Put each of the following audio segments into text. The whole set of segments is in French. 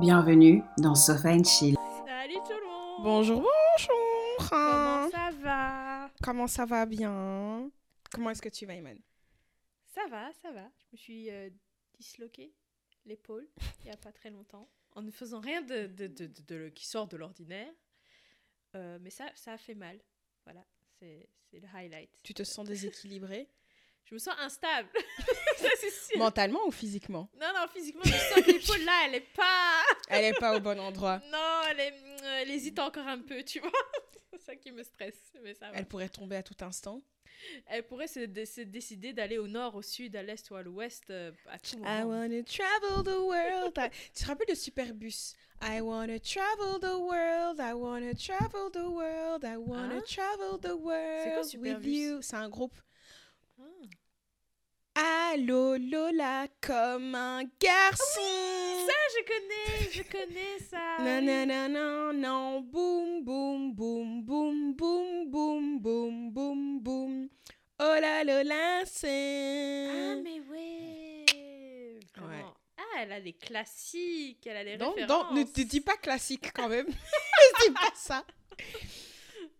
Bienvenue dans Sofa and Chill. Salut tout le monde Bonjour, bonjour. Comment ça va? Comment ça va bien? Comment est-ce que tu vas, Iman? Ça va, ça va. Je me suis euh, disloqué l'épaule il n'y a pas très longtemps en ne faisant rien de, de, de, de- de- qui sort de l'ordinaire. Euh, mais ça, ça a fait mal. Voilà, c'est c'est le highlight. Tu te sens déséquilibré Je me sens instable. ça c'est sûr. Mentalement ou physiquement? Non, non, physiquement, je sens que l'épaule là, elle est pas... Elle est pas au bon endroit. Non, elle, est, euh, elle hésite encore un peu, tu vois. c'est ça qui me stresse, mais ça va. Elle pourrait tomber à tout instant. Elle pourrait se, dé- se décider d'aller au nord, au sud, à l'est ou à l'ouest euh, à tout moment. I wanna travel the world. I- Tu te rappelles de Superbus? I wanna travel the world. I wanna travel the world. I wanna Hein? travel the world with Superbus? you. C'est un groupe. Allô Lola comme un garçon. Ça, je connais, je connais ça. Non, oui. non, non, non, non, boum, boum, boum, boum, boum, boum, boum, boum, boum. Oh là là, Ah, c'est... mais ouais. Ah, elle a des classiques, elle a des Non, références. non, ne te dis pas classique quand même. ne dis pas ça.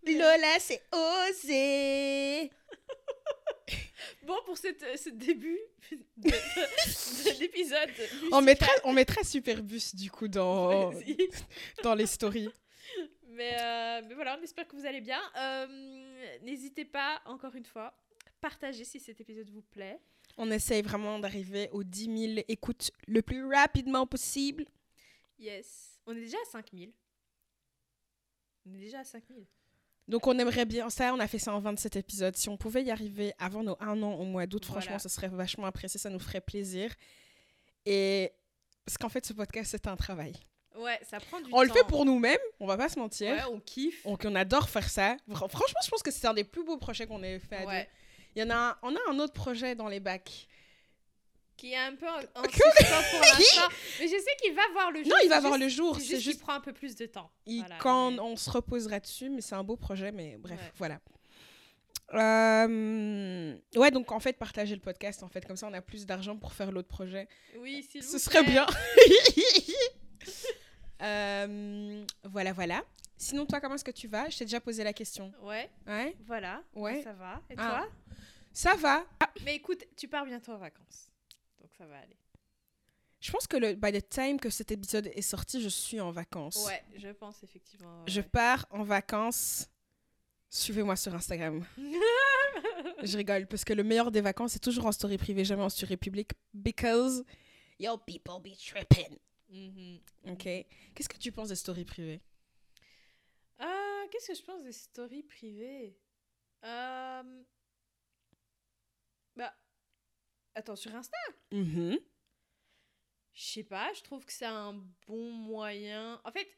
Lola, c'est osé. Bon, pour cette, euh, ce début de, de- de l'épisode. On musical, mettra, on mettra Superbus du coup dans, dans les stories. Mais, euh, mais voilà, on espère que vous allez bien. Euh, N'hésitez pas, encore une fois, partagez si cet épisode vous plaît. On essaye vraiment d'arriver aux 10 000 écoutes le plus rapidement possible. Yes. On est déjà à 5000. On est déjà à 5000. Donc on aimerait bien ça, on a fait ça en 27 épisodes. Si on pouvait y arriver avant nos un an au mois d'août, Voilà. franchement, ce serait vachement apprécié, ça nous ferait plaisir. Et parce qu'en fait, ce podcast, c'est un travail. Ouais, ça prend du On temps. le fait pour nous-mêmes, on va pas se mentir. Ouais, on kiffe. Donc on adore faire ça. Fr- Franchement, je pense que c'est un des plus beaux projets qu'on ait fait à Ouais. deux. Il y en a un, on a un autre projet dans les bacs. Qui est un peu en, en suspens pour l'instant. Mais je sais qu'il va voir le jour. Non, il va voir le jour, C'est juste, juste qu'il prend un peu plus de temps. il- Voilà, quand on se reposera dessus, mais c'est un beau projet, mais bref, Ouais. voilà. Euh, Ouais, donc en fait, partager le podcast, en fait, comme ça, on a plus d'argent pour faire l'autre projet. Oui, s'il Ce serait bien. Euh, voilà, voilà. Sinon, toi, comment est-ce que tu vas? Je t'ai déjà posé la question. Ouais, Ouais, voilà. Ouais. Ça va. Et Ah. toi? Ça va. Mais écoute, tu pars bientôt en vacances. Ça va aller. Je pense que le, by the time que cet épisode est sorti, je suis en vacances. Ouais, je pense effectivement. Je pars en vacances. Suivez-moi sur Instagram. je rigole parce que le meilleur des vacances, c'est toujours en story privée, jamais en story publique. Because yo people be tripping. Mhm. Ok. Qu'est-ce que tu penses des stories privées? Ah, qu'est-ce que je pense des stories privées? Euh, attends, sur Insta? Mhm. Je sais pas, je trouve que c'est un bon moyen. En fait,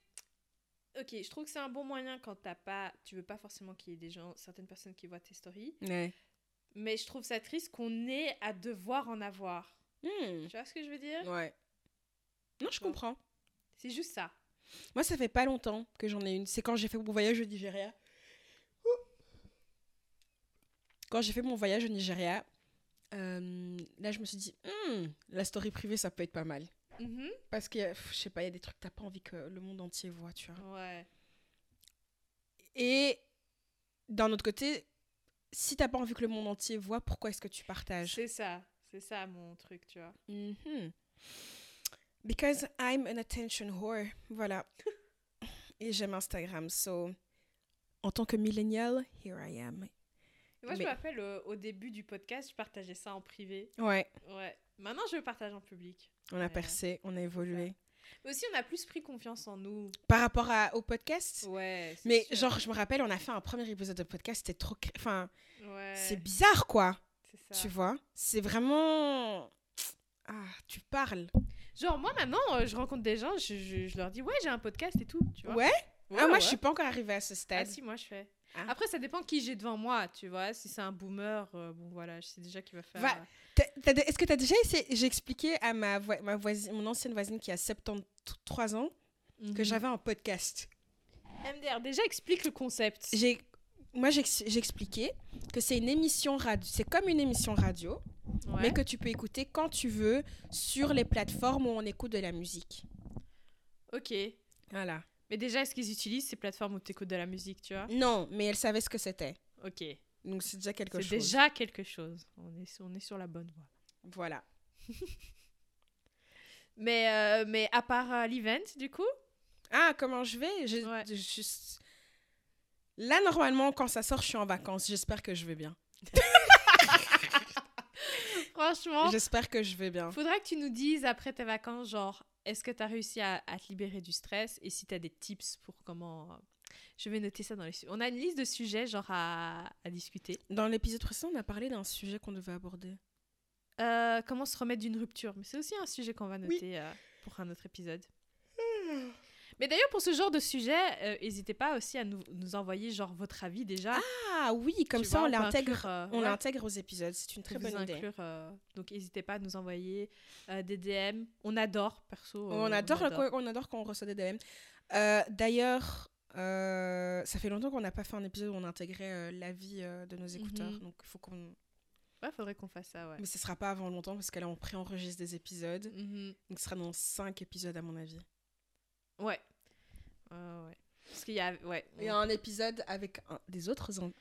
ok, je trouve que c'est un bon moyen quand t'as pas, tu veux pas forcément qu'il y ait des gens, certaines personnes qui voient tes stories. Ouais. Mais je trouve ça triste qu'on ait à devoir en avoir. Hmm. Tu vois ce que je veux dire? Ouais. Non, je Bon. comprends. C'est juste ça. Moi, ça fait pas longtemps que j'en ai une. C'est quand j'ai fait mon voyage au Nigeria. Quand j'ai fait mon voyage au Nigeria, euh, là, je me suis dit, Hmm, la story privée, ça peut être pas mal. Mhm. Parce que, je sais pas, il y a des trucs que t'as pas envie que le monde entier voit, tu vois. Ouais. Et d'un autre côté, si t'as pas envie que le monde entier voit, pourquoi est-ce que tu partages? C'est ça. C'est ça mon truc, tu vois. Mhm. Because I'm an attention whore. Voilà. Et j'aime Instagram. So, en tant que millennial, here I am. Moi, je Mais- me rappelle euh, au début du podcast, je partageais ça en privé. Ouais, Ouais. Maintenant, je le partage en public. on a Ouais. percé, on a évolué. Mais aussi, on a plus pris confiance en nous. Par rapport à, au podcast Ouais. Mais sûr. genre, je me rappelle, on a fait un premier épisode de podcast, c'était trop... Enfin, Ouais. c'est bizarre, quoi. c'est ça. Tu vois? C'est vraiment... Ah, tu parles. Genre, moi, maintenant, euh, je rencontre des gens, je, je- je leur dis, ouais, j'ai un podcast et tout. Tu vois Ouais, Ah, moi, je suis pas encore arrivée à ce Ah, stade. si, moi, je fais. Ah. Après, ça dépend qui j'ai devant moi, tu vois. Si c'est un boomer, euh, bon, voilà, je sais déjà qu'il va faire. Va- de- Est-ce que tu as déjà essayé J'ai expliqué à ma, voi- ma voisine, mon ancienne voisine qui a 73 ans Mhm. que j'avais un podcast. MDR, déjà explique le concept. J'ai, moi, j'ai j'ai expliqué que c'est une émission radio. C'est comme une émission radio, Ouais. mais que tu peux écouter quand tu veux sur les plateformes où on écoute de la musique. Ok. Voilà. Mais déjà, est-ce qu'ils utilisent ces plateformes où tu écoutes de la musique, tu vois? Non, mais elle savait ce que c'était. Ok. Donc c'est déjà quelque C'est chose. déjà quelque chose. On est, sur- on est sur la bonne voie. Voilà. Mais, euh, mais à part euh, l'event, du coup? Ah, comment je vais? Je- Ouais. je- juste- Là, normalement, quand ça sort, je suis en vacances. J'espère que je vais bien. Franchement, J'espère que je vais bien. faudra que tu nous dises après tes vacances, genre, est-ce que tu as réussi à, à te libérer du stress et si tu as des tips pour comment. euh, Je vais noter ça dans les. On a une liste de sujets, genre, à, à discuter. Dans l'épisode précédent, on a parlé d'un sujet qu'on devait aborder. Euh, comment se remettre d'une rupture. Mais c'est aussi un sujet qu'on va noter euh, pour un autre épisode. Mais d'ailleurs, pour ce genre de sujet, euh, n'hésitez pas aussi à nous, nous envoyer genre votre avis déjà. Ah oui, comme Tu ça, vois, on l'intègre. euh, On ouais, l'intègre aux épisodes. C'est une très bonne idée. inclure, euh, donc n'hésitez pas à nous envoyer des DM. On adore, perso. On adore, on adore quand on reçoit des DM. D'ailleurs, ça fait longtemps qu'on n'a pas fait un épisode où on intégrait l'avis de nos écouteurs. Mhm. Donc, il faut qu'on. Ouais, faudrait qu'on fasse ça, ouais. Mais ce sera pas avant longtemps parce que là, on préenregistre des épisodes. Mhm. Donc, ce sera dans 5 épisodes, à mon avis. Ouais. Ouais. Parce qu'il y a, ouais. Il y a un épisode avec un- des autres. en-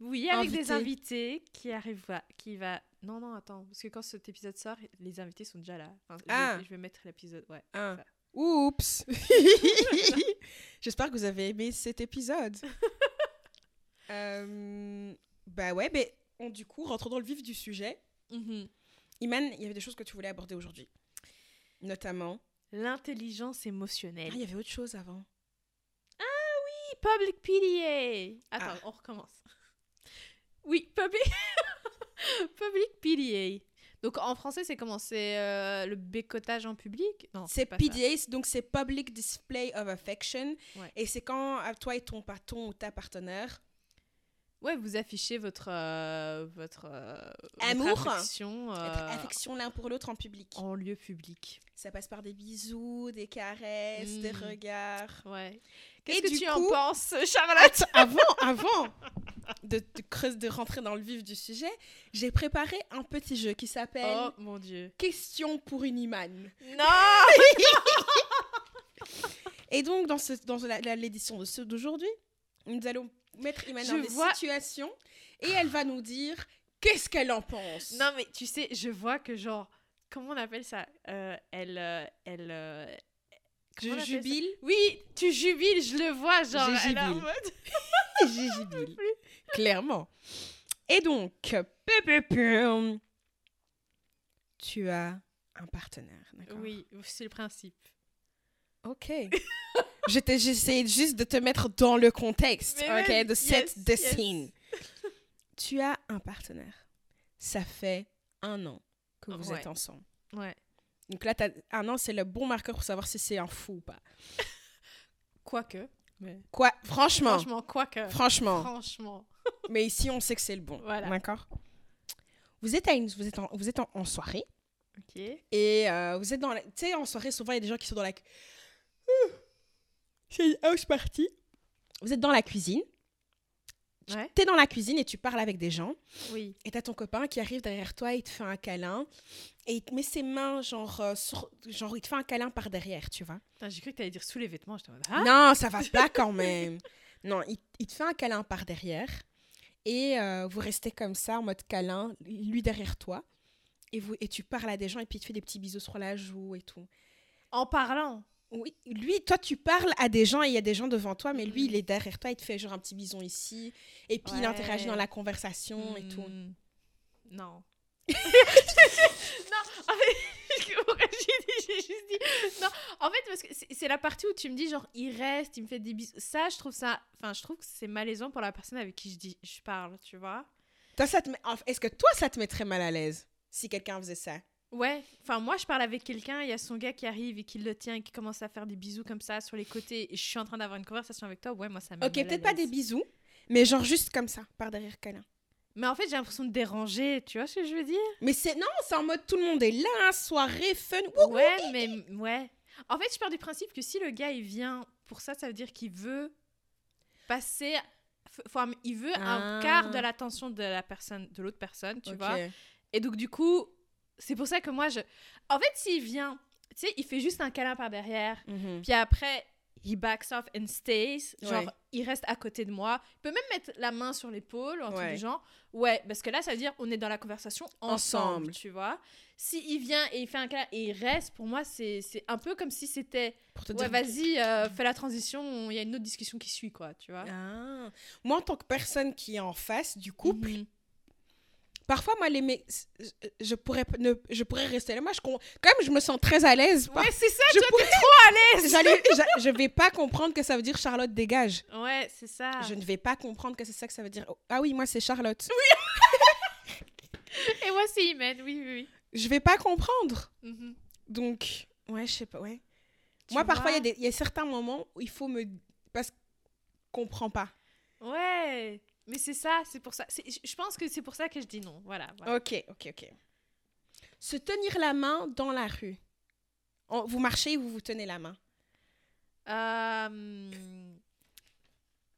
Oui, avec des Invités. qui arrivent, qui va. Non, non, attends, parce que quand cet épisode sort, les invités sont déjà là. Enfin, je vais- Ah. je, vais mettre l'épisode, ouais. Ah. Oups J'espère que vous avez aimé cet épisode. Euh, bah ouais, mais on, du coup, rentrons dans le vif du sujet. Mhm. Iman, il y avait des choses que tu voulais aborder aujourd'hui. Notamment. L'intelligence émotionnelle. Ah, il y avait autre chose avant. Public PDA. Attends, Ah. on recommence. Oui, public, public PDA. Donc en français, c'est comment? C'est euh, le bécotage en public? Non, C'est ça. PDA, donc c'est Public Display of Affection. Ouais. Et c'est quand à toi et ton patron ou ta partenaire. Ouais, vous affichez votre euh, votre euh, votre affection, euh, affection l'un pour l'autre en public. en lieu public. Ça passe par des bisous, des caresses, des Mm. regards. Ouais. Qu'est-ce que du tu coup- en penses, Charlotte avant, avant de, de, creuse- de rentrer dans le vif du sujet, j'ai préparé un petit jeu qui s'appelle Oh mon dieu. Question pour une Iman. Non Et donc, dans, ce, l'édition de d'aujourd'hui, nous allons mettre Iman dans des vois- situations et elle va nous dire qu'est-ce qu'elle en pense. Non mais tu sais, je vois que genre comment on appelle ça Euh, Elle euh, elle euh, je jubile. Oui, tu jubiles, je le vois genre elle est en mode Je jubile. Clairement. Et donc, tu as un partenaire, d'accord? Oui, c'est le principe. Ok. J'essayais juste de te mettre dans le contexte, Mais ok, de set yes, yes. scene. tu as un partenaire. Ça fait un an que vous Ouais. êtes ensemble. Ouais. Donc là, un an, c'est le bon marqueur pour savoir si c'est un fou ou pas. Quoique. Mais... Quoi? Franchement. Franchement, quoique. Franchement. Franchement. Mais ici, on sait que c'est le bon. Voilà. D'accord? Vous êtes, à une, vous êtes, en, vous êtes en, en soirée Ok. et euh, vous êtes dans la. Tu sais, en soirée, souvent, il y a des gens qui sont dans la. Ouh. C'est une house party. Vous êtes dans la cuisine. Ouais. T'es dans la cuisine et tu parles avec des gens. Oui. Et t'as ton copain qui arrive derrière toi, il te fait un câlin. Et il te met ses mains, genre, euh, sur- genre il te fait un câlin par derrière, tu vois. J'ai cru que t'allais dire sous les vêtements. Ah Non, ça va pas quand même. Non, il, il te fait un câlin par derrière. Et euh, vous restez comme ça, en mode câlin, lui derrière toi. Et, vous, et tu parles à des gens et puis il te fait des petits bisous sur la joue et tout. En parlant. Oui, lui, toi, tu parles à des gens et il y a des gens devant toi, mais lui, il est derrière toi, il te fait genre un petit bison ici. Et puis il interagit dans la conversation et tout. Non. non, en fait, pourquoi j'ai dit, j'ai juste dit. Non, en fait, parce que c'est c'est la partie où tu me dis, genre, il reste, il me fait des bisous. Ça, je trouve ça. Enfin, je trouve que c'est malaisant pour la personne avec qui je, dis, je parle, tu vois. Toi, ça te met- Est-ce que toi, ça te mettrait mal à l'aise si quelqu'un faisait ça? Ouais, enfin, moi, je parle avec quelqu'un, il y a son gars qui arrive et qui le tient et qui commence à faire des bisous comme ça sur les côtés, et je suis en train d'avoir une conversation avec toi. Ouais, moi, ça me Ok, peut-être pas des bisous, mais genre juste comme ça, par derrière câlin. Mais en fait, j'ai l'impression de déranger, tu vois ce que je veux dire? Mais c'est non, c'est en mode tout le monde est là, soirée, fun. wouh, Ouais, mais ouais. En fait, je pars du principe que si le gars il vient pour ça, ça veut dire qu'il veut passer. un- il veut un Ah. quart de l'attention de la personne, de l'autre personne, tu vois? Et donc du coup, c'est pour ça que moi je. En fait, s'il vient tu sais, il fait juste un câlin par derrière. Mhm. Puis après, he backs off and stays. Genre, Ouais. il reste à côté de moi. Il peut même mettre la main sur l'épaule, truc Ouais. du genre. Ouais, parce que là, ça veut dire on est dans la conversation ensemble, Ensemble. tu vois. Si il vient et il fait un câlin et il reste, pour moi, c'est c'est un peu comme si c'était Pour te ouais, vas-y, euh, fais la transition, il y a une autre discussion qui suit, quoi, tu vois. Ah. Moi, en tant que personne qui est en face du couple, Mhm. Parfois, moi, les je pourrais, ne... je pourrais rester là. Moi, je... quand même, je me sens très à l'aise. par- Ouais, c'est ça, je pourrais- trop à l'aise. Je vais pas comprendre que ça veut dire Charlotte dégage. Ouais, c'est ça. Je ne vais pas comprendre que c'est ça que ça veut dire. Oh, Ah oui, moi, c'est Charlotte. Et moi, c'est Imen, oui, oui, Je vais pas comprendre. oui. Mhm. Donc, ouais, je sais pas, ouais. Tu Moi, parfois, il y, a vois des- il y a certains moments où il faut me... Parce qu'on comprend pas. Ouais, mais c'est ça, c'est pour ça. Je pense que c'est pour ça que je dis non. Voilà. voilà. Ok, ok, ok. Se tenir la main dans la rue. On- vous marchez et vous vous tenez la main. Euh,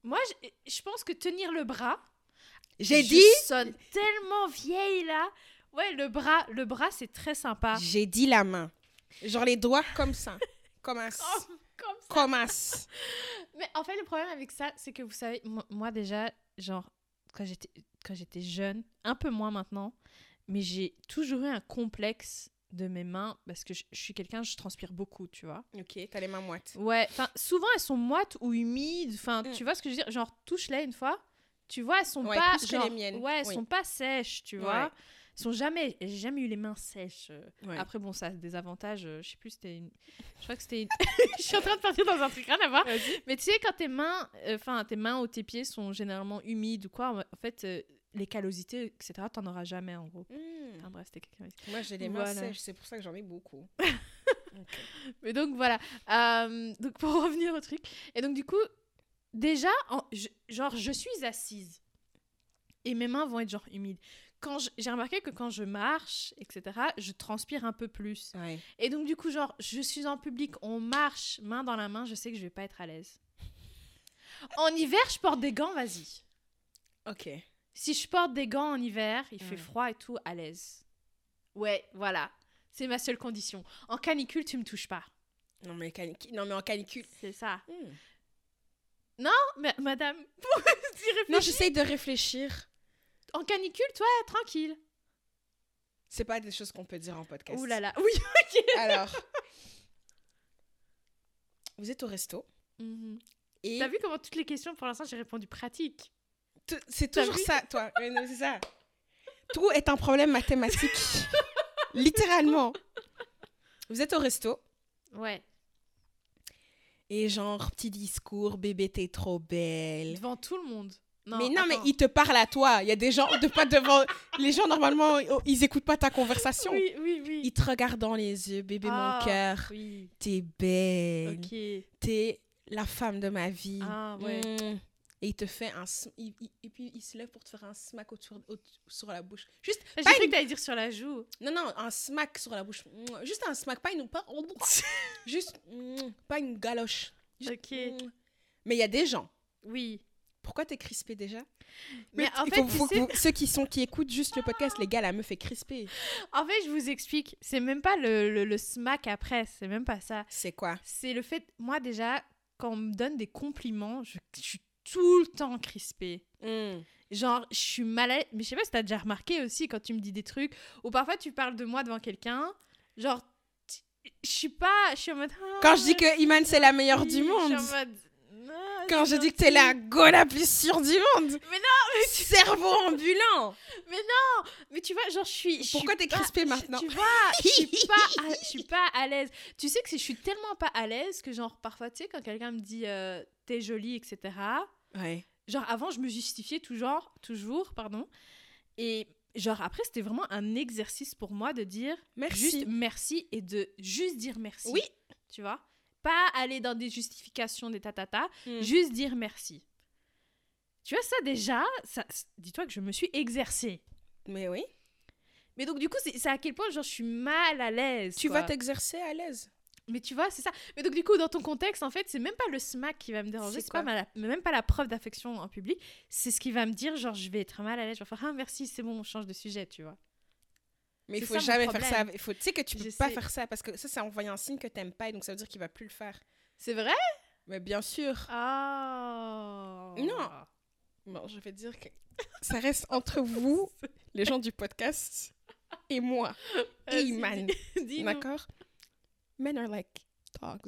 Moi, je, je pense que tenir le bras. J'ai je dit... sonne tellement vieille là. Ouais, le bras, le bras, c'est très sympa. J'ai dit la main. Genre les doigts comme ça. Comme un... Comme, comme ça. Comme un... Mais en fait, le problème avec ça, c'est que vous savez, moi, déjà, genre, quand j'étais, quand j'étais jeune, un peu moins maintenant, mais j'ai toujours eu un complexe de mes mains parce que je, je suis quelqu'un, je transpire beaucoup, tu vois. Ok, t'as les mains moites. Ouais, enfin, souvent elles sont moites ou humides, enfin, Mm. tu vois ce que je veux dire? Genre, touche-les une fois, tu vois, elles sont Ouais, pas. genre, les miennes, Ouais, elles oui. sont pas sèches, tu Ouais. vois. Sont jamais. J'ai jamais eu les mains sèches. euh. Ouais. Après, bon, ça a des avantages. euh, Je sais plus, c'était une. Je crois que c'était une. je suis en train de partir dans un truc, rien à voir. Mais tu sais, quand tes mains, euh, enfin, tes mains ou tes pieds sont généralement humides ou quoi, en fait, euh, les callosités, etc., t'en auras jamais, en gros. Hmm. Enfin, bref, c'était quelqu'un. Moi, j'ai les mains Voilà. sèches, c'est pour ça que j'en ai beaucoup. Mais donc voilà. Euh, donc pour revenir au truc. Et donc du coup, déjà, en- je- genre, je suis assise. Et mes mains vont être genre humides. Quand j'ai remarqué que quand je marche, etc., je transpire un peu plus. Ouais. Et donc du coup, genre, je suis en public, on marche main dans la main, je sais que je vais pas être à l'aise. En hiver, je porte des gants, vas-y. Ok. Si je porte des gants en hiver, il fait froid et tout, à l'aise. Ouais, voilà. C'est ma seule condition. En canicule, tu me touches pas. Non, mais, canicu- non, mais en canicule. C'est ça. Hmm. Ma- madame, pour y réfléchir. Non, j'essaye de réfléchir. En canicule, toi, tranquille. C'est pas des choses qu'on peut dire en podcast. Ouh là là. Oui. Alors, vous êtes au resto et T'as vu comment toutes les questions, pour l'instant, j'ai répondu pratique. c'est toujours ça, toi. C'est ça. Tout est un problème mathématique. Littéralement. Vous êtes au resto Ouais. et genre petit discours, bébé t'es trop belle. Devant tout le monde. Non, mais non, mais il te parle à toi. Il y a des gens de pas devant. Les gens normalement, ils écoutent pas ta conversation. Oui, oui, oui. Ils te regardent dans les yeux, bébé Ah, mon cœur. Oui. T'es belle. Ok. T'es la femme de ma vie. Ah, ouais. Mm. Et il te fait un. sm- il- il- et puis il se lève pour te faire un smack autour, au- sur la bouche. Juste. J'ai cru une- que t'allais dire sur la joue. Non, non, un smack sur la bouche. Mm. Juste un smack, pas une. Pas, juste. mm, Pas une galoche. Juste, Ok. Mais il y a des gens. Oui. Pourquoi t'es crispé déjà? Mais en fait, faut- faut que sais- vous- ceux qui sont qui écoutent juste le podcast, les gars, la meuf est crispée. En fait, je vous explique. C'est même pas le, le, le smack après. C'est même pas ça. C'est quoi? C'est le fait. Moi, déjà, quand on me donne des compliments, je, je suis tout le temps crispée. Mm. Genre, je suis mal à l'aise. Mais je sais pas si t'as déjà remarqué aussi quand tu me dis des trucs. Ou parfois tu parles de moi devant quelqu'un. Genre, je suis pas. Je suis en mode. ah, Quand je dis que Iman c'est la meilleure du monde. Je suis en mode. Quand je dis que t'es la go la plus sûre du monde. Mais non, mais tu, Cerveau ambulant. mais tu vois, genre, je suis. Pourquoi t'es crispée maintenant Tu vois, je suis pas, à, je suis pas à l'aise. Tu sais que je suis tellement pas à l'aise que, genre, parfois, tu sais, quand quelqu'un me dit euh, t'es jolie, etc. Ouais. Genre, avant, je me justifiais toujours, toujours, pardon. Et genre, après, c'était vraiment un exercice pour moi de dire Merci. juste merci et de juste dire merci. Oui. Tu vois? Pas aller dans des justifications, des tatata, Mm. juste dire merci. Tu vois, ça déjà, ça, dis-toi que je me suis exercée. Mais oui. Mais donc, du coup, c'est à quel point genre, je suis mal à l'aise. Tu quoi. vas t'exercer à l'aise. Mais tu vois, c'est ça. Mais donc, du coup, dans ton contexte, en fait, c'est même pas le smack qui va me déranger, C'est pas ma- même pas la preuve d'affection en public. C'est ce qui va me dire, genre, je vais être mal à l'aise. Je vais faire, ah, merci, c'est bon, on change de sujet, tu vois. Mais il faut ça jamais faire ça. Il faut, tu sais que tu peux Je pas sais. faire ça parce que ça, c'est envoyer un signe que t'aimes pas et donc ça veut dire qu'il va plus le faire. C'est vrai? Mais bien sûr. Ah. Non. Bon, je vais dire que ça reste entre vous, les gens du podcast, et moi, et Iman. D'accord? Men are like dogs.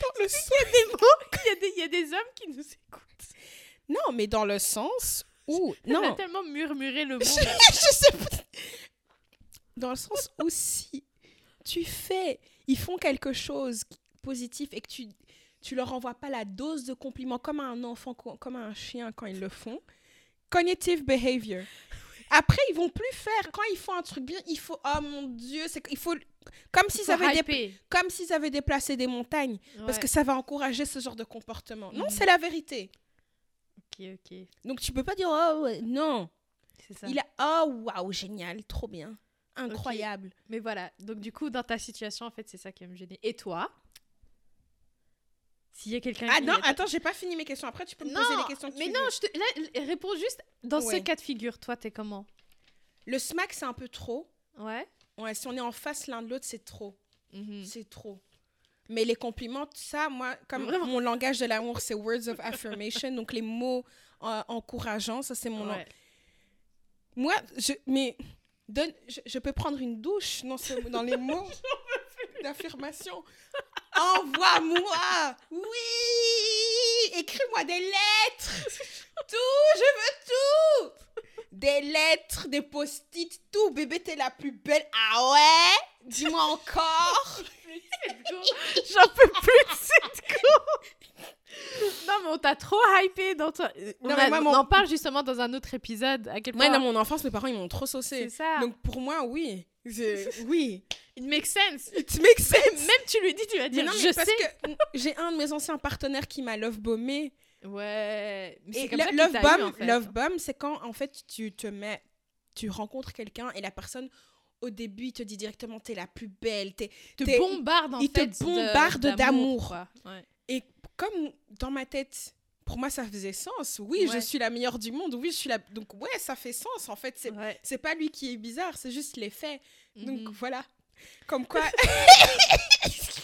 Dans le sens- Il y a des mots, il y a y a des hommes qui nous écoutent. Non, mais dans le sens où. On a Non, tellement murmuré le mot. je sais pas. Dans le sens où si tu fais, ils font quelque chose positif et que tu, tu leur envoies pas la dose de compliments comme à un enfant, co- comme à un chien quand ils le font. Cognitive behavior. Après, ils vont plus faire. Quand ils font un truc bien, il faut. Oh mon Dieu, c'est il faut. Comme s'ils avaient, dé- hyper. comme s'ils avaient déplacé des montagnes. Parce que ça va encourager ce genre de comportement. Non, Mhm. c'est la vérité. Ok, ok. Donc tu peux pas dire oh ouais, non. C'est ça. Il a oh waouh génial, trop bien, incroyable. Mais voilà. Donc, du coup, dans ta situation, en fait, c'est ça qui va me gêner. Et toi? S'il y a quelqu'un Ah qui. non, attends, j'ai pas fini mes questions. Après tu peux me poser les questions que mais tu non, veux. je te... là, réponds juste dans Ouais. ce cas de figure. Toi, t'es comment? Le smack c'est un peu trop. Ouais. Ouais, si on est en face l'un de l'autre, c'est trop. Mhm. C'est trop. Mais les compliments, tout ça, moi, comme Vraiment. mon langage de l'amour, c'est words of affirmation, donc les mots euh, encourageants, ça c'est mon Ouais. Moi, je, mais donne, je, je peux prendre une douche dans, ce, dans les mots d'affirmation. Envoie-moi, oui, écris-moi des lettres, tout, je veux tout. Des lettres, des post-it, tout. Bébé, t'es la plus belle. Ah ouais? Dis-moi encore. J'en peux plus de cette go Non, mais on t'a trop hypé dans toi. On, Non, a- mais moi, mon- on en parle justement dans un autre épisode. À quel point dans mon enfance, mes parents, ils m'ont trop saucé. c'est ça. Donc, pour moi, oui. Oui. It makes sense. It makes sense. Même tu lui dis, tu vas Mais dire, non, mais je parce sais. que j'ai un de mes anciens partenaires qui m'a love bombé. Ouais. Et comme ça love eu, bomb, en fait. love bomb, c'est quand en fait tu te mets, tu rencontres quelqu'un et la personne au début il te dit directement t'es la plus belle, t'es te bombarde en il te fait. de- bombarde d'amour. Ouais. et comme dans ma tête. Pour moi, ça faisait sens. Oui, je suis la meilleure du monde. Oui, je suis la. Donc, ouais, ça fait sens. En fait, c'est Ouais. c'est pas lui qui est bizarre, c'est juste les faits. Donc, Mhm. voilà. Comme quoi.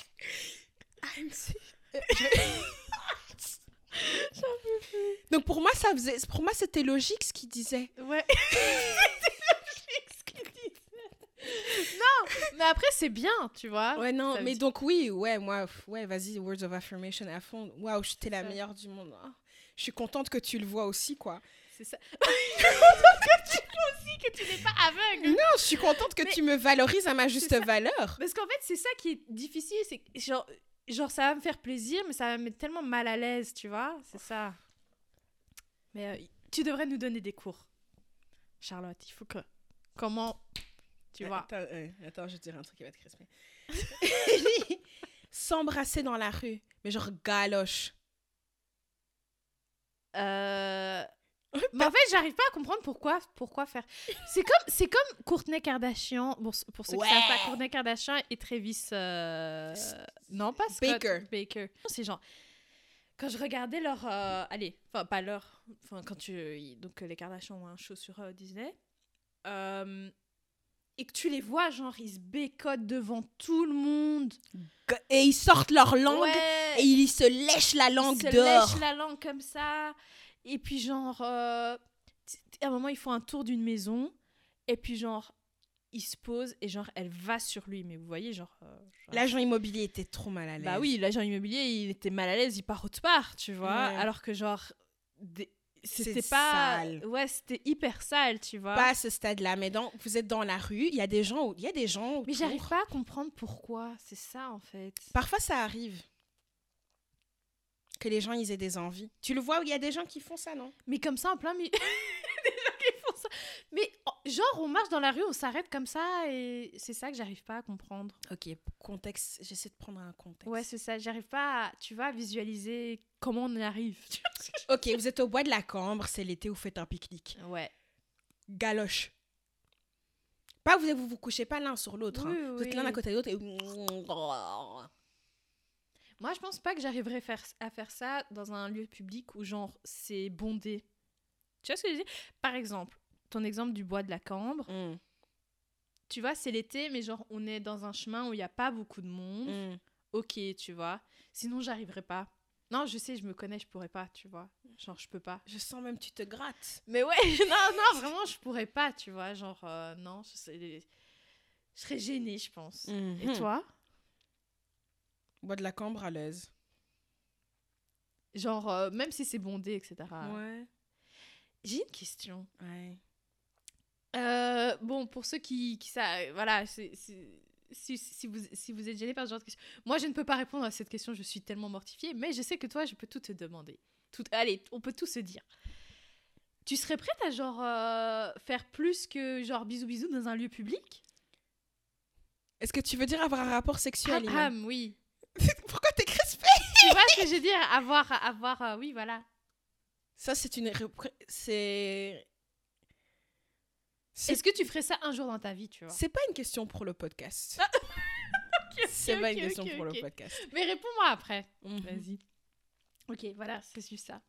Donc, pour moi, ça faisait. Pour moi, c'était logique ce qu'il disait. Ouais. Non, mais après c'est bien, tu vois. Ouais, non, mais donc, oui, ouais, moi, ouais, vas-y, words of affirmation à fond. Waouh, j'étais la meilleure du monde. Ah, je suis contente que tu le vois aussi, quoi. C'est ça. que tu vois aussi que tu n'es pas aveugle. Non, je suis contente que Mais- tu me valorises à ma juste valeur. Parce qu'en fait, c'est ça qui est difficile. C'est genre, genre, ça va me faire plaisir, mais ça va me mettre tellement mal à l'aise, tu vois. C'est ça. Mais euh, tu devrais nous donner des cours. Charlotte, il faut que. Comment. Tu vois. Attends, euh, attends, je vais te dire un truc qui va te crisper. S'embrasser dans la rue, mais genre galoche. Euh... Mais en fait, j'arrive pas à comprendre pourquoi, pourquoi faire. C'est comme, c'est comme Courtney Kardashian. Pour, pour ceux qui Ouais. savent pas, Courtney Kardashian et Travis. euh, Non, pas Scott. Baker. Baker. C'est genre. Quand je regardais leur. euh, Allez, enfin, pas leur. Enfin, quand tu. Donc, les Kardashians ont un show sur euh, Disney. Et que tu les vois, genre, ils se bécotent devant tout le monde. Et ils sortent leur langue Ouais. et ils se lèchent la langue Ils se dehors. lèchent la langue comme ça. Et puis, genre, euh, à un moment, ils font un tour d'une maison. Et puis, genre, il se pose et, genre, elle va sur lui. Mais vous voyez, genre. euh, genre- L'agent immobilier était trop mal à l'aise. Bah oui, l'agent immobilier, il était mal à l'aise, il part autre part, tu vois. Ouais. Alors que, genre, des- c'était pas. sale. Ouais, c'était hyper sale, tu vois. Pas à ce stade-là, mais dans, vous êtes dans la rue, il y a des gens, il y a des gens. Mais j'arrive pas à comprendre pourquoi. C'est ça, en fait. Parfois, ça arrive que les gens ils aient des envies. Tu le vois, il y a des gens qui font ça, non? Mais comme ça, en plein milieu. Des gens qui font ça. Mais genre, on marche dans la rue, on s'arrête comme ça et c'est ça que j'arrive pas à comprendre. Ok, contexte. J'essaie de prendre un contexte. Ouais, c'est ça. J'arrive pas, à, tu vois, à visualiser comment on y arrive. Ok, vous êtes au bois de la Cambre, c'est l'été, vous faites un pique-nique. Ouais. Galoche. Pas vous vous, vous couchez pas l'un sur l'autre. hein. Oui, Vous êtes l'un à côté de l'autre et. Moi, je pense pas que j'arriverais faire, à faire ça dans un lieu public où, genre, c'est bondé. Tu vois ce que je veux dire? Par exemple, ton exemple du bois de la Cambre, Mm. tu vois, c'est l'été, mais genre, on est dans un chemin où il n'y a pas beaucoup de monde. Mm. Ok, tu vois. Sinon, j'arriverai pas. Non, je sais, je me connais, je pourrais pas, tu vois. Genre, je peux pas. Je sens même tu te grattes. Mais ouais, non, non, vraiment, je pourrais pas, tu vois. Genre, euh, non, je, sais- je serais gênée, je pense. Et Mhm. toi? Bois de la cambre à l'aise. Genre, euh, même si c'est bondé, etc. Ouais. J'ai une question. Ouais. Euh, bon, pour ceux qui, qui ça, voilà, c'est- c'est- si, si, vous, si vous êtes gêné par ce genre de question, moi je ne peux pas répondre à cette question, je suis tellement mortifiée, mais je sais que toi, je peux tout te demander. Tout, allez, on peut tout se dire. Tu serais prête à genre euh, faire plus que genre bisous bisous dans un lieu public? Est-ce que tu veux dire avoir un rapport sexuel Iman? ham, oui. Pourquoi t'es crispée? Tu vois ce que je veux dire? Avoir, avoir, euh, oui, voilà. Ça, c'est une. C'est. Est-ce que tu ferais ça un jour dans ta vie, tu vois? C'est pas une question pour le podcast. Ok, c'est pas une question pour le podcast. Mais réponds-moi après. Mhm. Vas-y. Ok, voilà, c'est juste ça.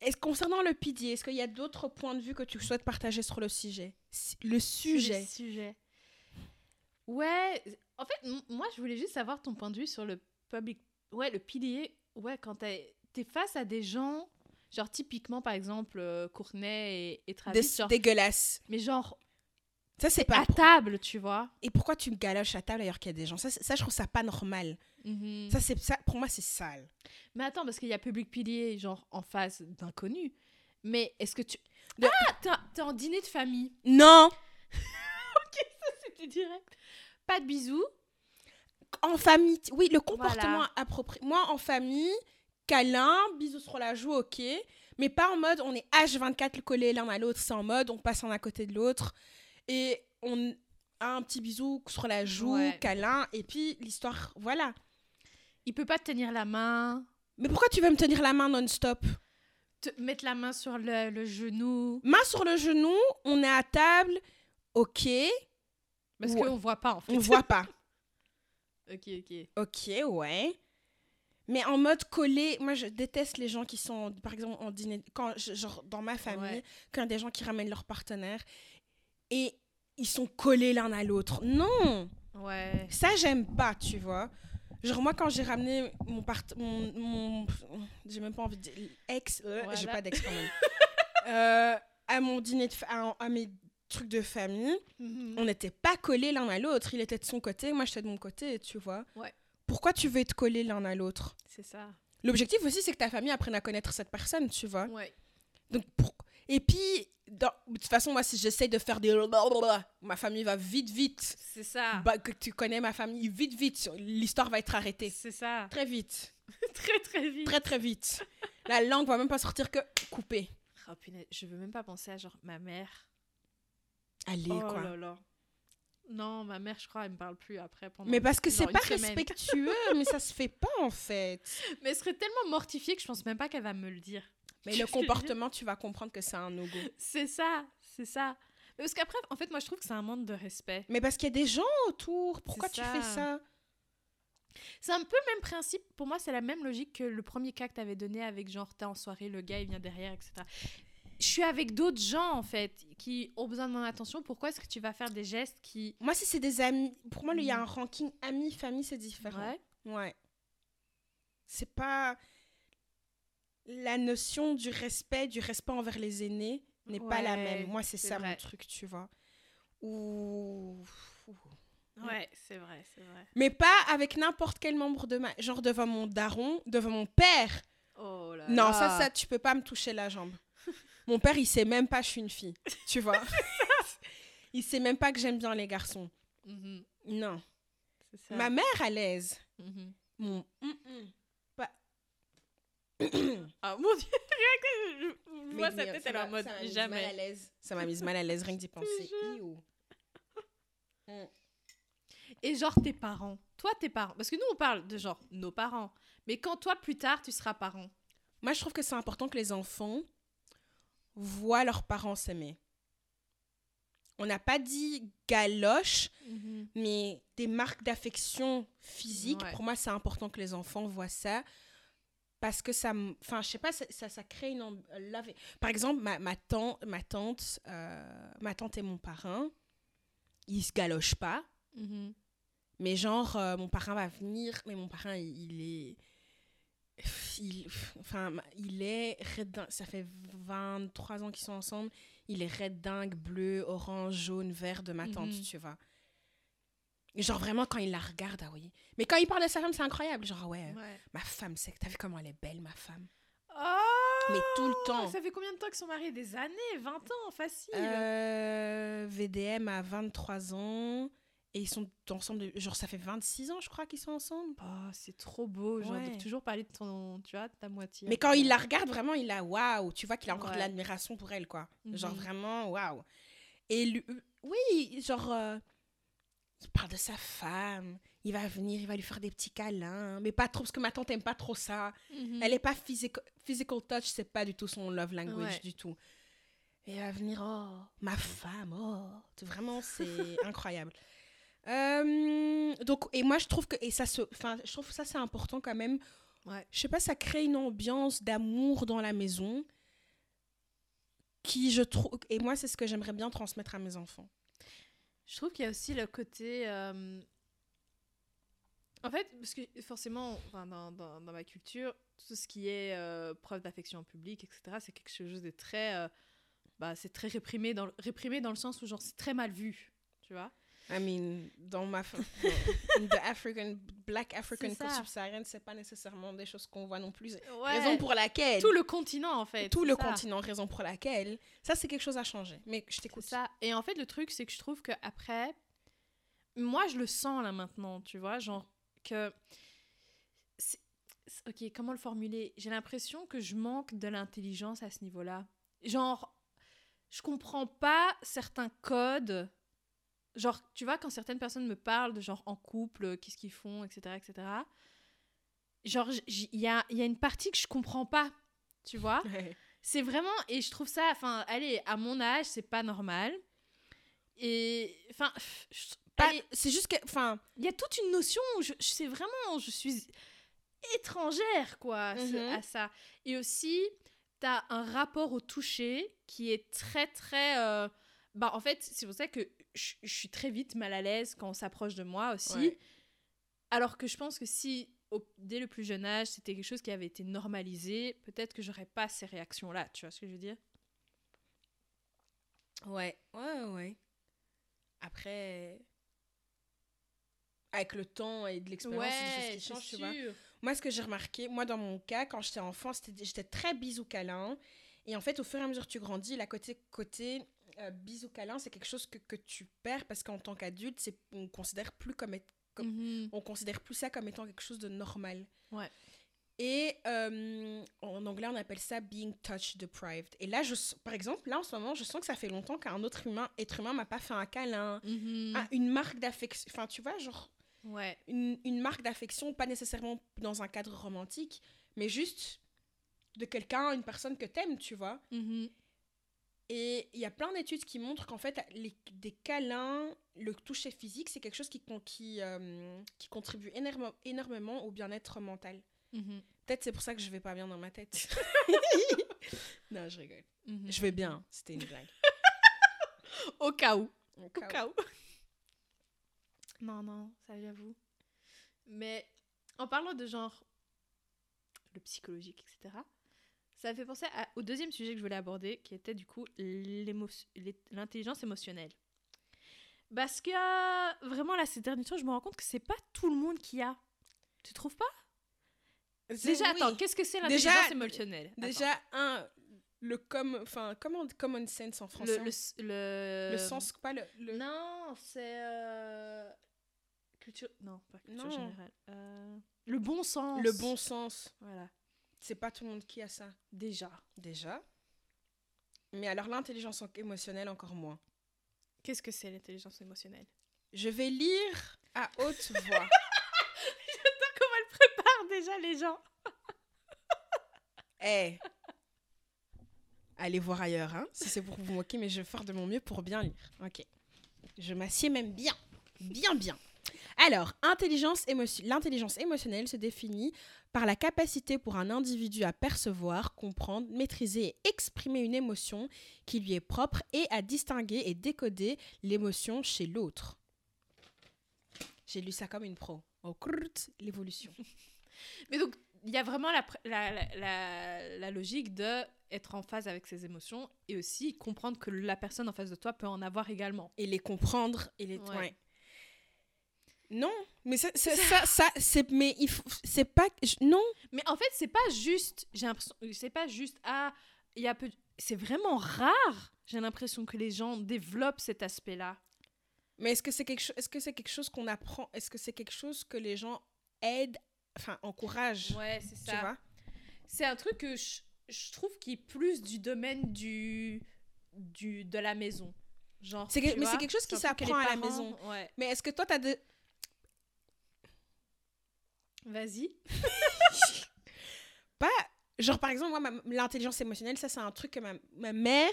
Est-ce concernant le PD, est-ce qu'il y a d'autres points de vue que tu souhaites partager sur le sujet? Le sujet. Le sujet. Ouais, en fait, moi, je voulais juste savoir ton point de vue sur le public. Ouais, le PDA. Ouais, quand t'es es face à des gens, genre typiquement, par exemple, euh, Courtenay et, et Travis, Des- genre- dégueulasse. mais genre Ça, c'est pas. à table, tu vois. Et pourquoi tu me galoches à table alors qu'il y a des gens? Ça, ça, je trouve ça pas normal. Mhm. Ça, c'est ça, pour moi, c'est sale. Mais attends, parce qu'il y a public PDA, genre en face d'inconnus. Mais est-ce que tu. De- Ah, t'es- en dîner de famille. Non C'était direct. Pas de bisous. En famille, oui, le comportement Voilà. approprié. Moi, en famille, câlin, bisous sur la joue, ok. Mais pas en mode on est H24 collés l'un à l'autre. C'est en mode on passe un à côté de l'autre. Et on a un petit bisou sur la joue, Ouais. câlin. Et puis l'histoire, voilà. Il peut pas te tenir la main, Mais pourquoi tu veux me tenir la main non-stop? Te mettre la main sur le, le genou. Main sur le genou, on est à table, ok. Parce Ouais. qu'on voit pas en fait. On voit pas. Ok, ok. Ok, ouais. Mais en mode collé, moi je déteste les gens qui sont, par exemple, en dîner, quand, genre dans ma famille, Ouais. quand il y a des gens qui ramènent leur partenaire et ils sont collés l'un à l'autre. Non, Ouais. ça j'aime pas, tu vois. Genre moi quand j'ai ramené mon part, mon, mon- j'ai même pas envie de dire ex, euh, j'ai Voilà. pas d'ex quand même, Euh, à mon dîner de, fa- à, à mes trucs de famille, Mhm. on n'était pas collés l'un à l'autre. Il était de son côté, moi j'étais de mon côté, tu vois. Ouais. Pourquoi tu veux être collé l'un à l'autre? C'est ça. L'objectif aussi, c'est que ta famille apprenne à connaître cette personne, tu vois. Ouais. Donc, pour... Et puis, dans- de toute façon, moi, si j'essaie de faire des... Ma famille va vite, vite. C'est ça. Bah, que tu connais ma famille, vite, vite. L'histoire va être arrêtée. C'est ça. Très vite. très très vite. Très, très vite. La langue va même pas sortir que coupée. Oh, punaise, je veux même pas penser à genre ma mère. Allez, oh quoi. là là. Non, ma mère, je crois, elle me parle plus après. Pendant Mais parce que c'est pas semaine. respectueux, mais ça se fait pas, en fait. Mais elle serait tellement mortifiée que je pense même pas qu'elle va me le dire. Mais le comportement, tu vas comprendre que c'est un no-go. C'est ça, c'est ça. Mais parce qu'après, en fait, moi, je trouve que c'est un manque de respect. Mais parce qu'il y a des gens autour. Pourquoi tu fais ça? ça C'est un peu le même principe. Pour moi, c'est la même logique que le premier cas que t'avais donné avec genre, t'es en soirée, le gars, il vient derrière, etc. Je suis avec d'autres gens, en fait, qui ont besoin de mon attention. Pourquoi est-ce que tu vas faire des gestes qui... Moi, si c'est des amis, pour moi, il y a un ranking amis, famille, c'est différent. Ouais. Ouais. C'est pas. La notion du respect, du respect envers les aînés n'est pas la même. Moi, c'est ça mon truc, tu vois. Ou. Ouais, c'est vrai, c'est vrai. Mais pas avec n'importe quel membre de ma. Genre devant mon daron, devant mon père. Oh là Non, là. ça, ça, tu peux pas me toucher la jambe. Mon père, il sait même pas que je suis une fille. Tu vois Il sait même pas que j'aime bien les garçons. Mhm, Non. ça. Ma mère à l'aise. Mhm. Mon. Ah mon dieu, rien que je, je vois sa tête, ça elle est en mode ça m'a mise mal à jamais. l'aise. Ça m'a mise mal à l'aise rien que d'y penser. Mm. Et genre tes parents. Toi, tes parents. Parce que nous, on parle de genre nos parents. Mais quand toi, plus tard, tu seras parent. Moi, je trouve que c'est important que les enfants voient leurs parents s'aimer. On n'a pas dit galoche, mais des marques d'affection physique. Ouais. Pour moi, c'est important que les enfants voient ça. Parce que ça, enfin, je sais pas, ça, ça, ça crée une euh, Par exemple, ma, ma tante, ma tante, euh, ma tante et mon parrain, il se galoche pas. Mhm. Mais genre, euh, mon parrain va venir, mais mon parrain, il, il est. Il, enfin, il est red dingue. Ça fait 23 ans qu'ils sont ensemble. Il est red dingue, bleu, orange, jaune, vert de ma tante, Mhm. tu vois. Genre, vraiment, quand il la regarde, ah oui. Mais quand il parle de sa femme, c'est incroyable. Genre, ah ouais, Ouais. ma femme, c'est. T'as vu comment elle est belle, ma femme Oh Mais tout le temps. Ça fait combien de temps qu'ils sont mariés Des années? 20 ans, facile Euh, VDM a 23 ans. Et ils sont ensemble, de- genre, ça fait 26 ans, je crois, qu'ils sont ensemble. Oh, c'est trop beau. Genre, Ouais. de toujours parler de ton, tu vois, de ta moitié. Mais quand il la regarde, vraiment, il a waouh. Tu vois qu'il a encore de l'admiration pour elle, quoi. Genre Mhm. vraiment waouh. Et lui, euh, oui, genre, euh, il parle de sa femme. Il va venir, il va lui faire des petits câlins. Mais pas trop, parce que ma tante aime pas trop ça. Mhm. Elle est pas physical, physical touch, c'est pas du tout son love language Ouais. du tout. Et elle va venir, oh, ma femme, oh. Vraiment, c'est incroyable. Euh, donc, et moi, je trouve que, et ça se, enfin, je trouve que ça, c'est important quand même. Ouais. Je sais pas, ça crée une ambiance d'amour dans la maison qui, je trouve, et moi, c'est ce que j'aimerais bien transmettre à mes enfants. Je trouve qu'il y a aussi le côté. euh, En fait, parce que forcément, enfin, dans, dans, ma culture, tout ce qui est euh, preuve d'affection en public, etc., c'est quelque chose de très. euh, Bah, c'est très réprimé dans, le- réprimé dans le sens où, genre, c'est très mal vu. Tu vois I mean, dans ma the African, black African subsaharienne, c'est pas nécessairement des choses qu'on voit non plus. Ouais. Raison pour laquelle. Tout le continent, en fait. tout le ça. continent, raison pour laquelle. Ça, c'est quelque chose à changer. Mais je t'écoute. ça. Et en fait, le truc, c'est que je trouve que après, moi, je le sens là maintenant, tu vois, genre que. Ok, comment le formuler? J'ai l'impression que je manque de l'intelligence à ce niveau-là. Genre, je comprends pas certains codes. Genre, tu vois, quand certaines personnes me parlent de genre en couple, euh, qu'est-ce qu'ils font, etc., etc. Genre, il y a, il y a une partie que je comprends pas, tu vois Ouais. c'est vraiment et je trouve ça enfin allez à mon âge c'est pas normal et enfin C'est juste que, enfin, il y a toute une notion où je, je sais vraiment je suis étrangère quoi Mhm. à ça et aussi t'as un rapport au toucher qui est très très euh, bah en fait c'est pour ça que je, je suis très vite mal à l'aise quand on s'approche de moi aussi Ouais. alors que je pense que si au- dès le plus jeune âge c'était quelque chose qui avait été normalisé peut-être que j'aurais pas ces réactions là tu vois ce que je veux dire? Ouais, ouais, ouais. Après, avec le temps et de l'expérience, c'est des choses qui changent, tu vois. Moi, ce que j'ai remarqué, moi, dans mon cas, quand j'étais enfant, j'étais très bisou câlin. Et en fait, au fur et à mesure que tu grandis, la côté, côté euh, bisou câlin, c'est quelque chose que, que tu perds parce qu'en tant qu'adulte, c'est- on considère plus comme, être- comme Mhm. on considère plus ça comme étant quelque chose de normal. Ouais. Et euh, en anglais, on appelle ça being touch deprived. Et là, je, par exemple, là en ce moment, je sens que ça fait longtemps qu'un autre humain, être humain m'a pas fait un câlin, Mhm. une marque d'affection. Enfin, tu vois, genre Ouais. une, une marque d'affection, pas nécessairement dans un cadre romantique, mais juste de quelqu'un, une personne que t'aimes, tu vois. Mhm. Et il y a plein d'études qui montrent qu'en fait, les, des câlins, le toucher physique, c'est quelque chose qui, qui, euh, qui contribue énorme- énormément au bien-être mental. Mhm. Peut-être c'est pour ça que je vais pas bien dans ma tête. non, je rigole. Mhm. Je vais bien, c'était une blague. Au cas où. Au Au cas où. cas où. non, non, ça j'avoue. Mais en parlant de genre le psychologique, etc., ça me fait penser à- au deuxième sujet que je voulais aborder, qui était du coup l'intelligence émotionnelle. Parce que euh, vraiment là, ces derniers temps, je me rends compte que c'est pas tout le monde qui a. Tu trouves pas? Déjà, Oui. attends, qu'est-ce que c'est l'intelligence émotionnelle? Attends. Déjà, un, le com, enfin, comment common sense en français le, le, s- le... Le sens, pas le. le- Non, c'est. euh, Culture. Non, pas culture Non. générale. Euh, Le bon sens. le bon sens. Voilà. C'est pas tout le monde qui a ça. Déjà. Déjà. Mais alors, l'intelligence en- émotionnelle, encore moins. Qu'est-ce que c'est l'intelligence émotionnelle? Je vais lire à haute voix. Comment elle prépare déjà les gens Eh Allez voir ailleurs, hein, si c'est pour vous moquer, mais je vais faire de mon mieux pour bien lire. Ok. Je m'assieds même bien. Bien, bien. Alors, intelligence émotion- l'intelligence émotionnelle se définit par la capacité pour un individu à percevoir, comprendre, maîtriser et exprimer une émotion qui lui est propre et à distinguer et décoder l'émotion chez l'autre. J'ai lu ça comme une pro. Oh, l'évolution. Mais donc, il y a vraiment la, la, la, la- la logique de être en phase avec ses émotions et aussi comprendre que la personne en face de toi peut en avoir également. Et les comprendre et les. Ouais. ouais. Non, mais ça, ça, ça, ça, c'est. Mais il faut. C'est pas. Non. Mais en fait, c'est pas juste, j'ai l'impression, c'est pas juste, ah, il y a peu, c'est vraiment rare, j'ai l'impression que les gens développent cet aspect-là. Mais est-ce que c'est quelque chose est-ce que c'est quelque chose qu'on apprend Est-ce que c'est quelque chose que les gens aident enfin encouragent Ouais, c'est Tu vois? C'est un truc que je, je trouve qui est plus du domaine du, du de la maison. Genre, que- tu mais c'est quelque chose qui s'apprend à la maison. Ouais. Mais est-ce que toi t'as de Vas-y. pas genre par exemple moi l'intelligence émotionnelle ça c'est un truc que ma, ma mère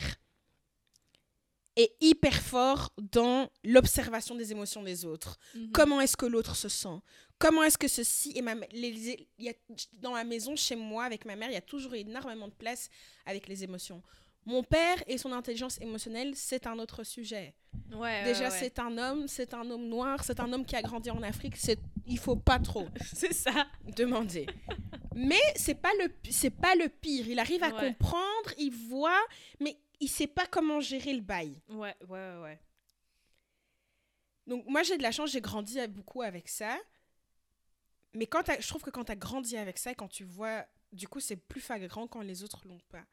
est hyper fort dans l'observation des émotions des autres. Mhm. Comment est-ce que l'autre se sent? Comment est-ce que ceci et ma les, les- il y a, dans la maison chez moi avec ma mère, il y a toujours énormément de place avec les émotions. Mon père et son intelligence émotionnelle, c'est un autre sujet. Ouais, Déjà, ouais. c'est un homme, c'est un homme noir, c'est un homme qui a grandi en Afrique. C'est, il faut pas trop c'est ça. demander. Mais c'est pas le, c'est pas le pire. Il arrive à comprendre, il voit, mais il sait pas comment gérer le bail. Ouais, ouais, ouais. Donc moi, j'ai de la chance, j'ai grandi beaucoup avec ça. Mais quand je trouve que quand tu as grandi avec ça, quand tu vois, du coup, c'est plus flagrant quand les autres l'ont pas.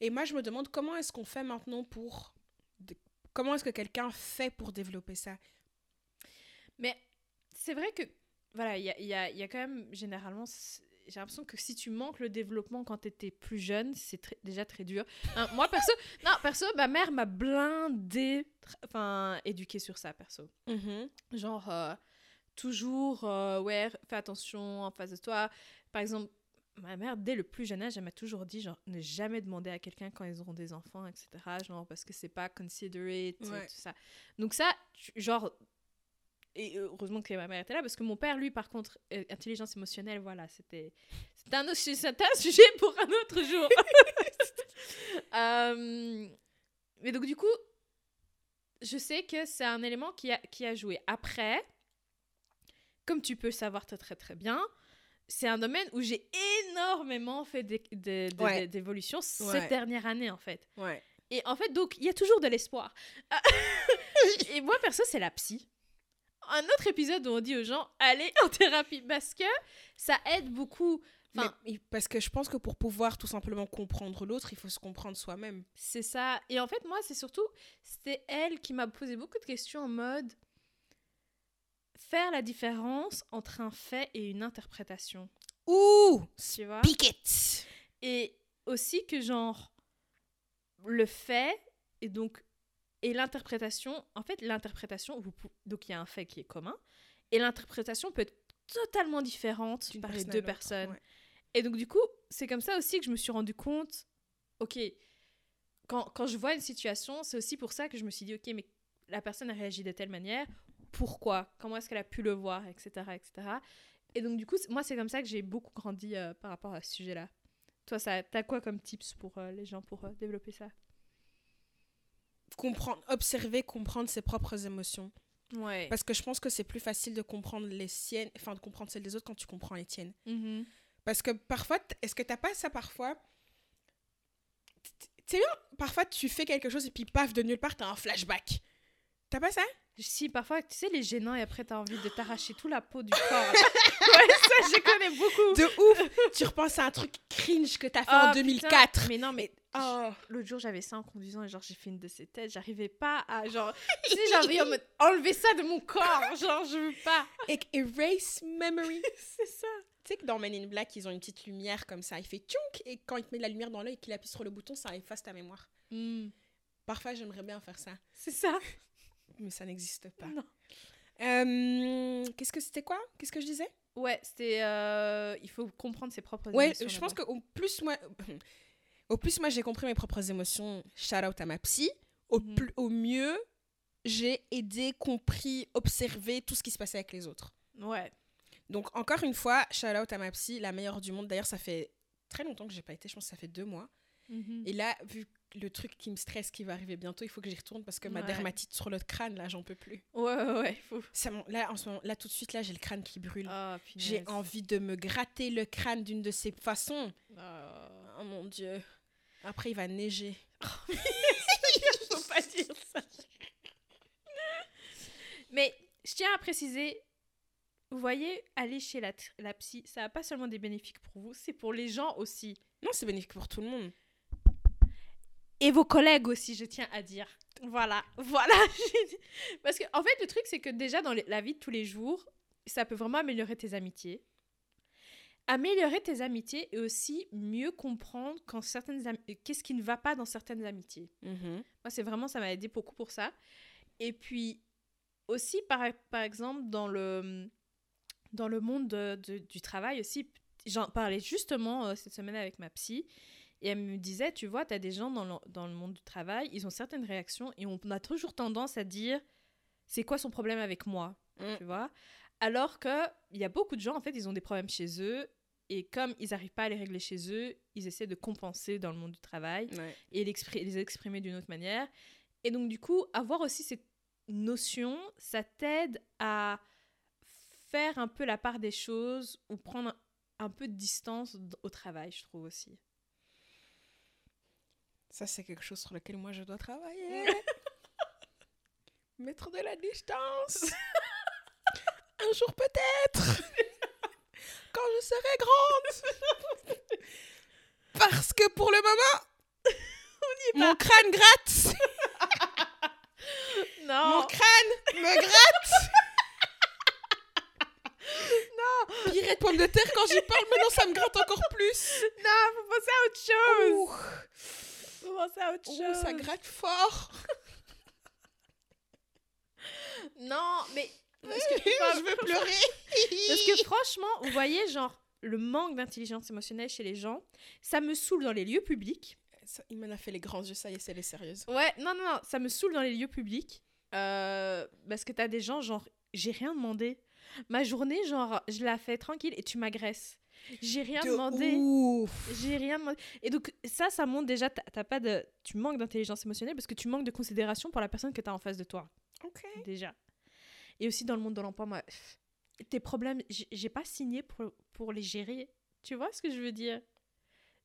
Et moi, je me demande comment est-ce qu'on fait maintenant pour, comment est-ce que quelqu'un fait pour développer ça? Mais c'est vrai que, voilà, il y a, y, a, y a quand même, généralement, j'ai l'impression que si tu manques le développement quand tu étais plus jeune, c'est déjà très dur. Hein, moi, perso, non, perso, ma mère m'a blindé, enfin, éduquée sur ça, perso. Genre, euh, toujours, euh, ouais, fais attention en face de toi. Par exemple, ma mère, dès le plus jeune âge, elle m'a toujours dit, genre, ne jamais demander à quelqu'un quand ils auront des enfants, etc. Genre, parce que c'est pas considerate, et tout ça. Donc ça, genre, et heureusement que ma mère était là, parce que mon père, lui, par contre, euh, intelligence émotionnelle, voilà, c'était un, autre- un sujet pour un autre jour. Euh, mais donc, du coup, je sais que c'est un élément qui a, qui a joué. Après, comme tu peux le savoir très très très bien, c'est un domaine où j'ai énormément fait d'é- de- de- Ouais. d'évolution cette Ouais. dernière année, en fait. Ouais. Et en fait, donc, il y a toujours de l'espoir. Et moi, perso, c'est la psy. Un autre épisode où on dit aux gens, allez en thérapie, parce que ça aide beaucoup. Enfin, Mais- parce que je pense que pour pouvoir tout simplement comprendre l'autre, il faut se comprendre soi-même. c'est ça. Et en fait, moi, c'est surtout, c'était elle qui m'a posé beaucoup de questions en mode faire la différence entre un fait et une interprétation. Ouh, Tu vois? Pick it. Et aussi que genre le fait et donc et l'interprétation, en fait l'interprétation, donc il y a un fait qui est commun et l'interprétation peut être totalement différente par les deux personnes. ouais. Et donc du coup, c'est comme ça aussi que je me suis rendu compte, ok, quand, quand je vois une situation, c'est aussi pour ça que je me suis dit, ok, mais la personne a réagi de telle manière, pourquoi Comment est-ce qu'elle a pu le voir, etc. etc. Et donc du coup, moi c'est comme ça que j'ai beaucoup grandi euh, par rapport à ce sujet-là. Toi, ça, t'as quoi comme tips pour euh, les gens pour euh, développer ça? Comprendre, observer, comprendre ses propres émotions. Ouais. Parce que je pense que c'est plus facile de comprendre les siennes, enfin de comprendre celles des autres quand tu comprends les tiennes. Mhm. Parce que parfois, est-ce que t'as pas ça parfois? Tu sais bien, parfois tu fais quelque chose et puis paf, de nulle part, t'as un flashback. T'as pas ça? Si, parfois, tu sais, les gênants et après, t'as envie de t'arracher tout la peau du corps. ouais, ça, je connais beaucoup. De ouf Tu repenses à un truc cringe que t'as fait en putain. 2004. Mais non, mais Oh. l'autre jour, j'avais ça en conduisant et genre, j'ai fait une de ces têtes. J'arrivais pas à, genre, tu sais, j'ai envie enlever ça de mon corps. Genre, je veux pas. Et erase memory. C'est ça. Tu sais que dans Men in Black, ils ont une petite lumière comme ça. Il fait tchounk et quand il te met de la lumière dans l'œil et qu'il appuie sur le bouton, ça efface ta mémoire. Hmm. Parfois, j'aimerais bien faire ça, C'est ça. mais ça n'existe pas. Euh, Qu'est-ce que c'était quoi? Qu'est-ce que je disais? Ouais, c'était. euh, il faut comprendre ses propres Ouais, émotions je pense qu'au plus moi, au plus moi j'ai compris mes propres émotions. Shout out à ma psy. Au Mhm. plus, au mieux, j'ai aidé, compris, observé tout ce qui se passait avec les autres. Ouais. Donc, encore une fois, shout out à ma psy, la meilleure du monde. D'ailleurs, ça fait très longtemps que j'ai pas été, je pense que ça fait deux mois. Mhm. Et là, vu le truc qui me stresse qui va arriver bientôt, il faut que j'y retourne parce que ma dermatite sur le crâne, là, j'en peux plus. Ouais, ouais, ouais. Faut... Ça, là, en ce moment, là, tout de suite, là, j'ai le crâne qui brûle. Ah, j'ai envie de me gratter le crâne d'une de ces façons. Ah. Oh mon dieu. Après, il va neiger. Faut pas dire ça. Mais je tiens à préciser, vous voyez, aller chez la, la psy, ça n'a pas seulement des bénéfices pour vous, c'est pour les gens aussi. Non, c'est bénéfique pour tout le monde. Et vos collègues aussi, je tiens à dire. Voilà, voilà. Parce que, en fait, le truc, c'est que déjà dans la vie de tous les jours, ça peut vraiment améliorer tes amitiés. Améliorer tes amitiés et aussi mieux comprendre quand certaines am- qu'est-ce qui ne va pas dans certaines amitiés. Mhm. Moi, c'est vraiment, ça m'a aidé beaucoup pour ça. Et puis, aussi, par, par exemple, dans le, dans le monde de- de- du travail aussi, j'en parlais justement euh, cette semaine avec ma psy. Et elle me disait, tu vois, tu as des gens dans le, dans le monde du travail, ils ont certaines réactions et on a toujours tendance à dire, c'est quoi son problème avec moi Mm. Tu vois? Alors qu'il y a beaucoup de gens, en fait, ils ont des problèmes chez eux. Et comme ils n'arrivent pas à les régler chez eux, ils essaient de compenser dans le monde du travail Ouais. et les exprimer d'une autre manière. Et donc, du coup, avoir aussi cette notion, ça t'aide à faire un peu la part des choses ou prendre un, peu de distance au travail, je trouve aussi. Ça, c'est quelque chose sur lequel moi, je dois travailler. Mettre de la distance. Un jour peut-être. Quand je serai grande. Parce que pour le moment, mon crâne gratte. Non Mon crâne me gratte. non. Pire pomme de terre quand j'y parle, maintenant ça me gratte encore plus. Non, faut penser à autre chose Ouh, Penser à autre ouh, chose ça gratte fort. Non, mais... Parce que, je veux pleurer. Parce que franchement, vous voyez, genre, le manque d'intelligence émotionnelle chez les gens, ça me saoule dans les lieux publics. Ça, il m'en a fait les grands yeux, ça y est, elle est sérieuse. Ouais, non, non, non, ça me saoule dans les lieux publics. euh, parce que t'as des gens, genre, j'ai rien demandé. Ma journée, genre, je la fais tranquille et tu m'agresses. J'ai rien De demandé. J'ai rien demandé. Et donc, ça, ça montre déjà, t'as pas de. Tu manques d'intelligence émotionnelle parce que tu manques de considération pour la personne que t'as en face de toi. Ok. Déjà. Et aussi dans le monde de l'emploi, moi, tes problèmes, j'ai pas signé pour, pour les gérer. Tu vois ce que je veux dire?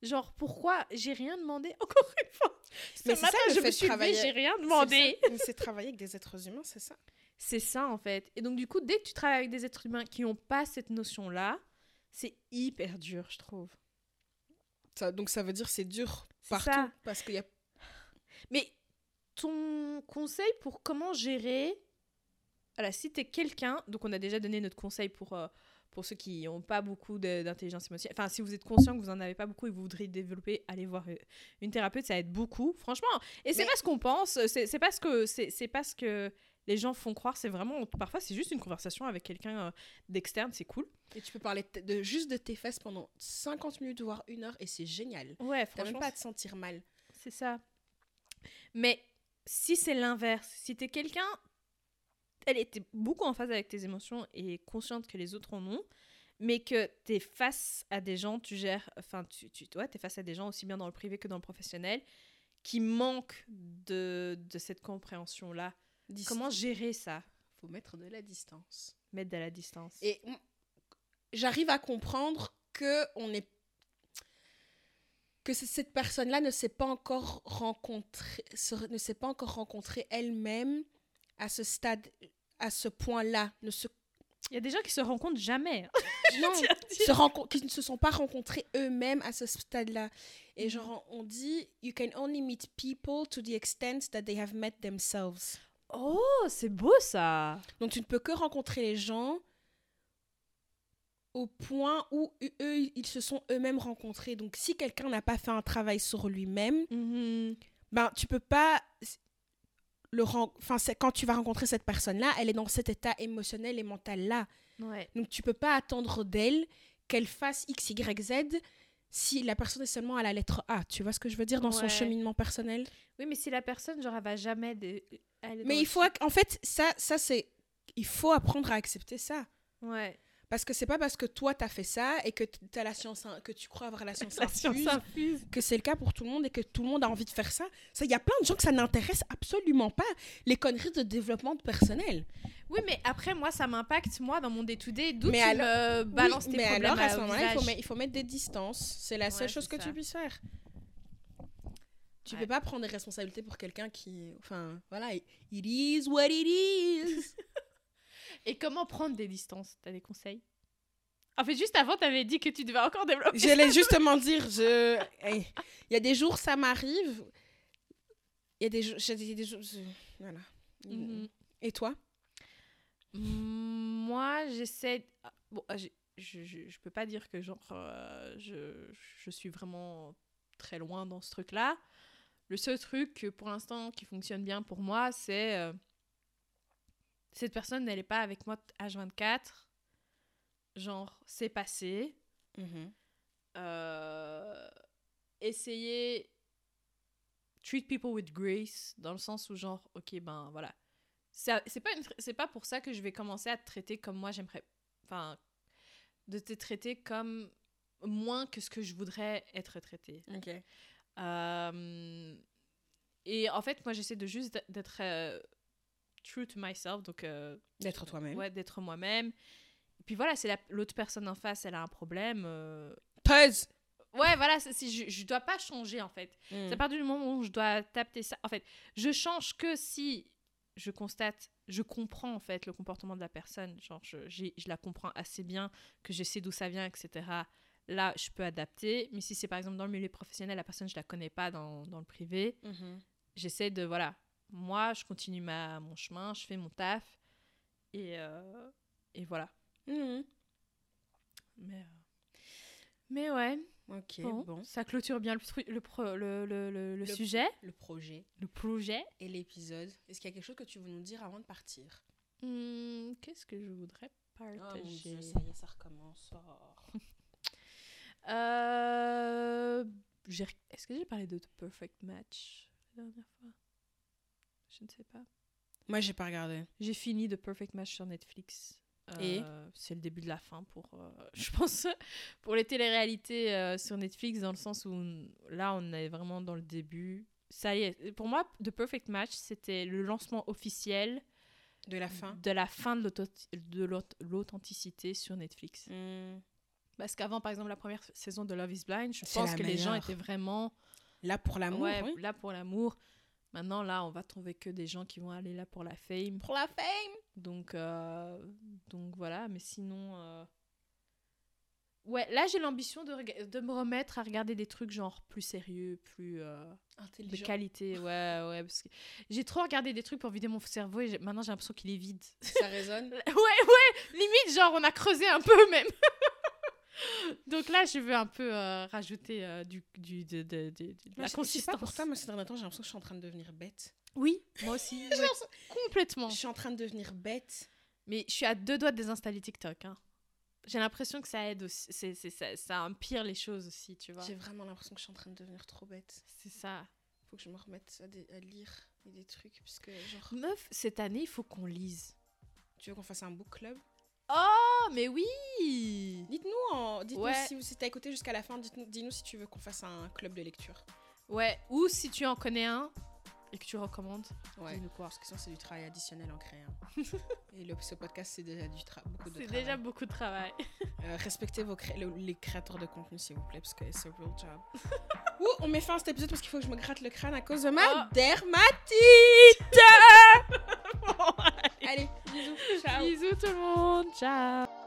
Genre, pourquoi j'ai rien demandé Encore une fois? Mais Ce ça, matin, le je me suis levée, travailler- j'ai rien demandé. ça. Mais C'est travailler avec des êtres humains, c'est ça C'est ça, en fait. Et donc, du coup, dès que tu travailles avec des êtres humains qui n'ont pas cette notion-là, c'est hyper dur, je trouve. Ça- Donc ça veut dire c'est dur partout. ça. Parce qu'il y a... Mais ton conseil pour comment gérer. Voilà, si t'es quelqu'un, donc on a déjà donné notre conseil pour, euh, pour ceux qui n'ont pas beaucoup d'intelligence émotionnelle. Enfin, si vous êtes conscient que vous en avez pas beaucoup et que vous voudriez développer, allez voir euh, une thérapeute, ça aide beaucoup, franchement. Et c'est Mais- pas ce qu'on pense, c'est pas ce que c'est c'est pas ce que les gens font croire. C'est vraiment parfois c'est juste une conversation avec quelqu'un euh, d'externe, c'est cool. Et tu peux parler de, juste de tes fesses pendant 50 minutes, voire une heure, et c'est génial. Ouais, T'as même franchement, pas à te sentir mal. C'est ça. Mais si c'est l'inverse, si t'es quelqu'un, elle était beaucoup en phase avec tes émotions et consciente que les autres en ont, mais que t'es face à des gens, tu gères, enfin, tu, tu ouais, t'es face à des gens aussi bien dans le privé que dans le professionnel qui manquent de, de cette compréhension-là. Dis- Comment gérer ça? Faut mettre de la distance. Mettre de la distance. Et mm, j'arrive à comprendre que on est que cette personne-là ne s'est pas encore rencontrée, ne s'est pas encore rencontrée elle-même à ce stade, à ce point-là, ne se Il y a des gens qui se rencontrent jamais. non, à dire. se rencon- qui ne se sont pas rencontrés eux-mêmes à ce stade-là. Et Mhm. genre, on dit, you can only meet people to the extent that they have met themselves. Oh, c'est beau ça. Donc, tu ne peux que rencontrer les gens au point où eux- ils se sont eux-mêmes rencontrés. Donc, si quelqu'un n'a pas fait un travail sur lui-même, Mhm. ben, tu peux pas le ren- enfin c'est quand tu vas rencontrer cette personne là elle est dans cet état émotionnel et mental là Ouais. donc tu peux pas attendre d'elle qu'elle fasse x y z si la personne est seulement à la lettre A tu vois ce que je veux dire dans son cheminement personnel? Oui, mais si la personne, genre, elle va jamais. de- Mais il faut, en fait, ça, ça c'est, il faut apprendre à accepter ça. Ouais. Parce que c'est pas parce que toi t'as fait ça et que t'as la science, que tu crois avoir la science La science infuse, que c'est le cas pour tout le monde et que tout le monde a envie de faire ça. Ça, il y a plein de gens que ça n'intéresse absolument pas les conneries de développement de personnel. Oui, mais après, moi, ça m'impacte, moi, dans mon day-to-day. D'où tu Mais alors- me balances Oui, tes mais problèmes alors à ce moment-là, il faut, mettre- il faut mettre des distances. C'est la seule chose que ça. tu puisses faire. Tu Ouais. peux pas prendre des responsabilités pour quelqu'un qui, enfin, voilà, it is what it is. Et comment prendre des distances? T'as des conseils? En fait, juste avant, t'avais dit que tu devais encore développer. J'allais justement dire, je, il y a des jours ça m'arrive, il y a des jours, je- voilà. Mhm. Et toi? Mm, Moi, j'essaie. ah, Bon, ah, je, je, je peux pas dire que genre euh, je, je suis vraiment très loin dans ce truc-là. Le seul truc pour l'instant qui fonctionne bien pour moi, c'est euh, cette personne n'elle est pas avec moi H24. Genre, c'est passé. Euh, essayer treat people with grace dans le sens où genre ok ben voilà c'est pas c'est pas pour ça que je vais commencer à te traiter comme moi j'aimerais enfin de te traiter comme moins que ce que je voudrais être traité Ok. Euh, et en fait moi j'essaie de juste d'être- euh, true to myself donc euh, D'être toi-même. ouais d'être moi-même et puis voilà c'est la- l'autre personne en face elle a un problème Pause. Ouais, voilà, c'est- je, je dois pas changer en fait. Mm. C'est à partir du moment où je dois taper ça. En fait, je change que si je constate, je comprends en fait le comportement de la personne. Genre, je, je la comprends assez bien, que je sais d'où ça vient, etc. Là, je peux adapter. Mais si c'est par exemple dans le milieu professionnel, la personne, je la connais pas dans, dans le privé, Mhm. j'essaie de, voilà, moi, je continue ma, mon chemin, je fais mon taf. Et, euh, et voilà. Mhm. Mais, euh, mais ouais, Ok, bon, bon. ça clôture bien le, le, pro- le, le, le- sujet. Le projet Le projet. et l'épisode. Est-ce qu'il y a quelque chose que tu veux nous dire avant de partir? Hmm, Qu'est-ce que je voudrais Oh mon partager? Dieu, ça y est, ça recommence. Oh. Euh, Est-ce que j'ai parlé de The Perfect Match la dernière fois? Je ne sais pas. Moi, j'ai pas regardé. J'ai fini The Perfect Match sur Netflix. Et? Euh, C'est le début de la fin pour, euh, je pense, pour les téléréalités euh, sur Netflix, dans le sens où là, on est vraiment dans le début. Ça y est. Pour moi, The Perfect Match, c'était le lancement officiel De la fin? de la fin de l'authenticité sur Netflix. Mm. Parce qu'avant, par exemple, la première saison de Love is Blind, je pense que les gens étaient vraiment Là pour l'amour, ouais, oui. là pour l'amour. Maintenant, là, on va trouver que des gens qui vont aller là pour la fame. Pour la fame Donc, euh, donc voilà, mais sinon... euh, Ouais, là, j'ai l'ambition de, de me remettre à regarder des trucs genre plus sérieux, plus euh, de qualité. Ouais, ouais, parce que j'ai trop regardé des trucs pour vider mon cerveau et maintenant j'ai l'impression qu'il est vide. Ça résonne Ouais, ouais, limite, genre, on a creusé un peu même. Donc là, je veux un peu euh, rajouter euh, du, du, de, de, de- de Moi, la je- je sais consistance. pas pour toi, moi, ces derniers temps, j'ai l'impression que je suis en train de devenir bête. Oui, moi aussi. Ouais, complètement. Je suis en train de devenir bête. Mais je suis à deux doigts de désinstaller TikTok. hein. J'ai l'impression que ça aide aussi. C'est, c'est- ça, ça empire les choses aussi, tu vois. J'ai vraiment l'impression que je suis en train de devenir trop bête. C'est ça. Faut que je me remette à, des- à lire et des trucs, puisque genre... Meuf, cette année, il faut qu'on lise. Tu veux qu'on fasse un book club? Oh, mais oui Dites-nous, en... Ouais. si, si t'as écouté jusqu'à la fin, dites-nous, dis-nous si tu veux qu'on fasse un club de lecture. Ouais, ou si tu en connais un et que tu recommandes, Ouais. dis-nous quoi. Parce que sinon, c'est du travail additionnel en créant. et le, ce podcast, c'est déjà du tra- beaucoup de C'est travail. déjà beaucoup de travail. Euh, respectez vos cré- le- les créateurs de contenu, s'il vous plaît, parce que c'est un real job. Ouh, on met fin à cet épisode parce qu'il faut que je me gratte le crâne à cause de ma Oh. dermatite. Allez, bisous, ciao. Bisous tout le monde, ciao